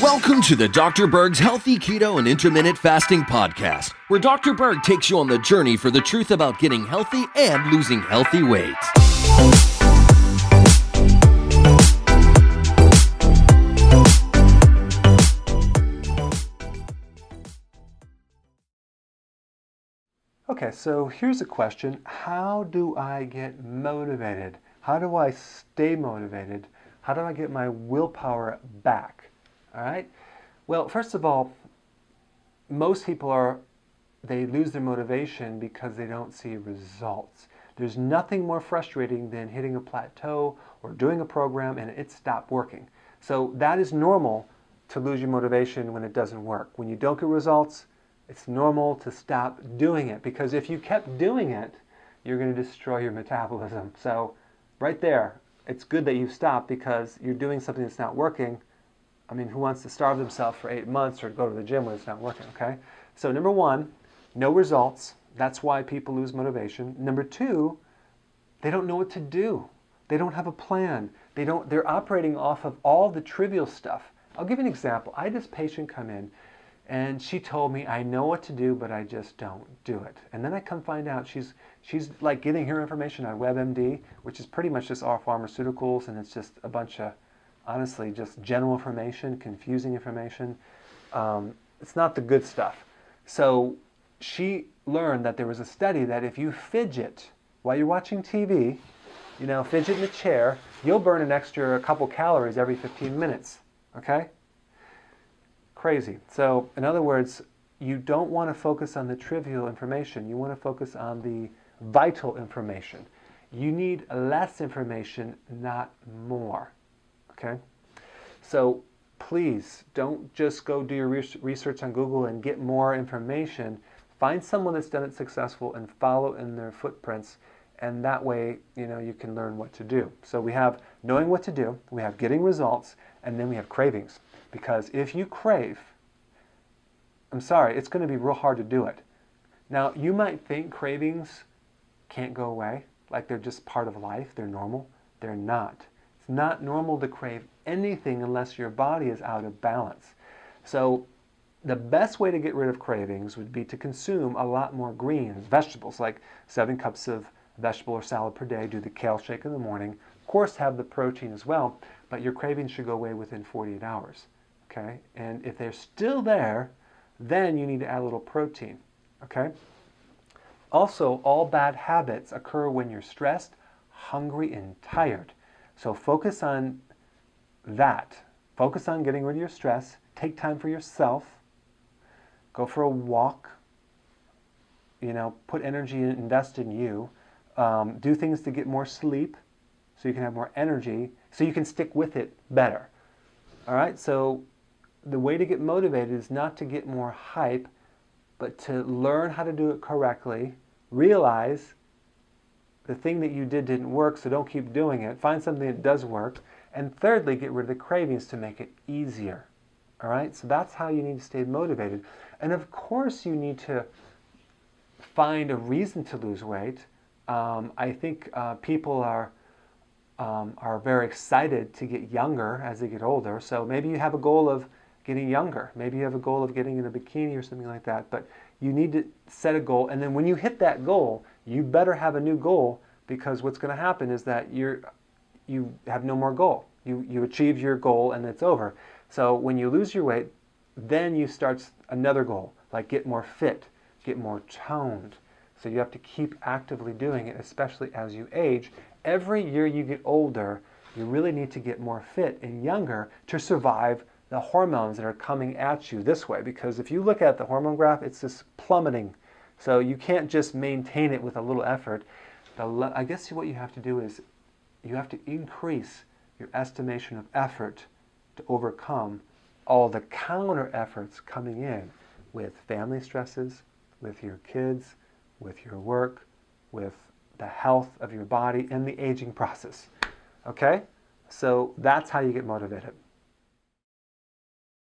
Welcome to the Dr. Berg's Healthy Keto and Intermittent Fasting Podcast, where Dr. Berg takes you on the journey for the truth about getting healthy and losing healthy weight. Okay, so here's a question. How do I get motivated? How do I stay motivated? How do I get my willpower back? All right? Well, first of all, most people are they lose their motivation because they don't see results. There's nothing more frustrating than hitting a plateau or doing a program and it stopped working. So that is normal to lose your motivation when it doesn't work. When you don't get results, it's normal to stop doing it because if you kept doing it, you're going to destroy your metabolism. So, right there, it's good that you stop because you're doing something that's not working. I mean, who wants to starve themselves for eight months or go to the gym when it's not working, okay? So, number one, no results. That's why people lose motivation. Number two, they don't know what to do. They don't have a plan. They don't, they're operating off of all the trivial stuff. I'll give you an example. I had this patient come in and she told me, I know what to do, but I just don't do it. And then I come find out she's, she's like getting her information on WebMD, which is pretty much just all pharmaceuticals, and it's just a bunch of, honestly, just general information, confusing information. Um, it's not the good stuff. So she learned that there was a study that if you fidget while you're watching TV, you know, fidget in the chair, you'll burn an extra couple calories every 15 minutes. Okay? Crazy. So, in other words, you don't want to focus on the trivial information. You want to focus on the vital information. You need less information, not more. Okay? So, please don't just go do your research on Google and get more information. Find someone that's done it successful and follow in their footprints and that way you know you can learn what to do so we have knowing what to do we have getting results and then we have cravings because if you crave, I'm sorry, it's going to be real hard to do it. Now, you might think cravings can't go away, like they're just part of life, they're normal. They're not. It's not normal to crave anything unless your body is out of balance. So, the best way to get rid of cravings would be to consume a lot more greens, vegetables, like seven cups of vegetable or salad per day. Do the kale shake in the morning. Of course, have the protein as well, but your cravings should go away within 48 hours okay? And if they're still there, then you need to add a little protein, okay? Also, all bad habits occur when you're stressed, hungry, and tired. So focus on that. Focus on getting rid of your stress. Take time for yourself. Go for a walk. You know, put energy and invest in you. Um, do things to get more sleep so you can have more energy so you can stick with it better. All right, so the way to get motivated is not to get more hype, but to learn how to do it correctly, realize the thing that you did didn't work, so don't keep doing it. Find something that does work. And thirdly, get rid of the cravings to make it easier. All right? So that's how you need to stay motivated. And of course, you need to find a reason to lose weight. Um, I think uh, people are um, are very excited to get younger as they get older. So maybe you have a goal of getting younger. Maybe you have a goal of getting in a bikini or something like that, but you need to set a goal. And then when you hit that goal, you better have a new goal because what's going to happen is that you're, you have no more goal. You, you achieve your goal and it's over. So when you lose your weight, then you start another goal, like get more fit, get more toned. So you have to keep actively doing it, especially as you age. Every year you get older, you really need to get more fit and younger to survive the hormones that are coming at you this way because if you look at the hormone graph, it's just plummeting. So you can't just maintain it with a little effort. The, I guess what you have to do is you have to increase your estimation of effort to overcome all the counter efforts coming in with family stresses, with your kids, with your work, with the health of your body, and the aging process. Okay? So that's how you get motivated.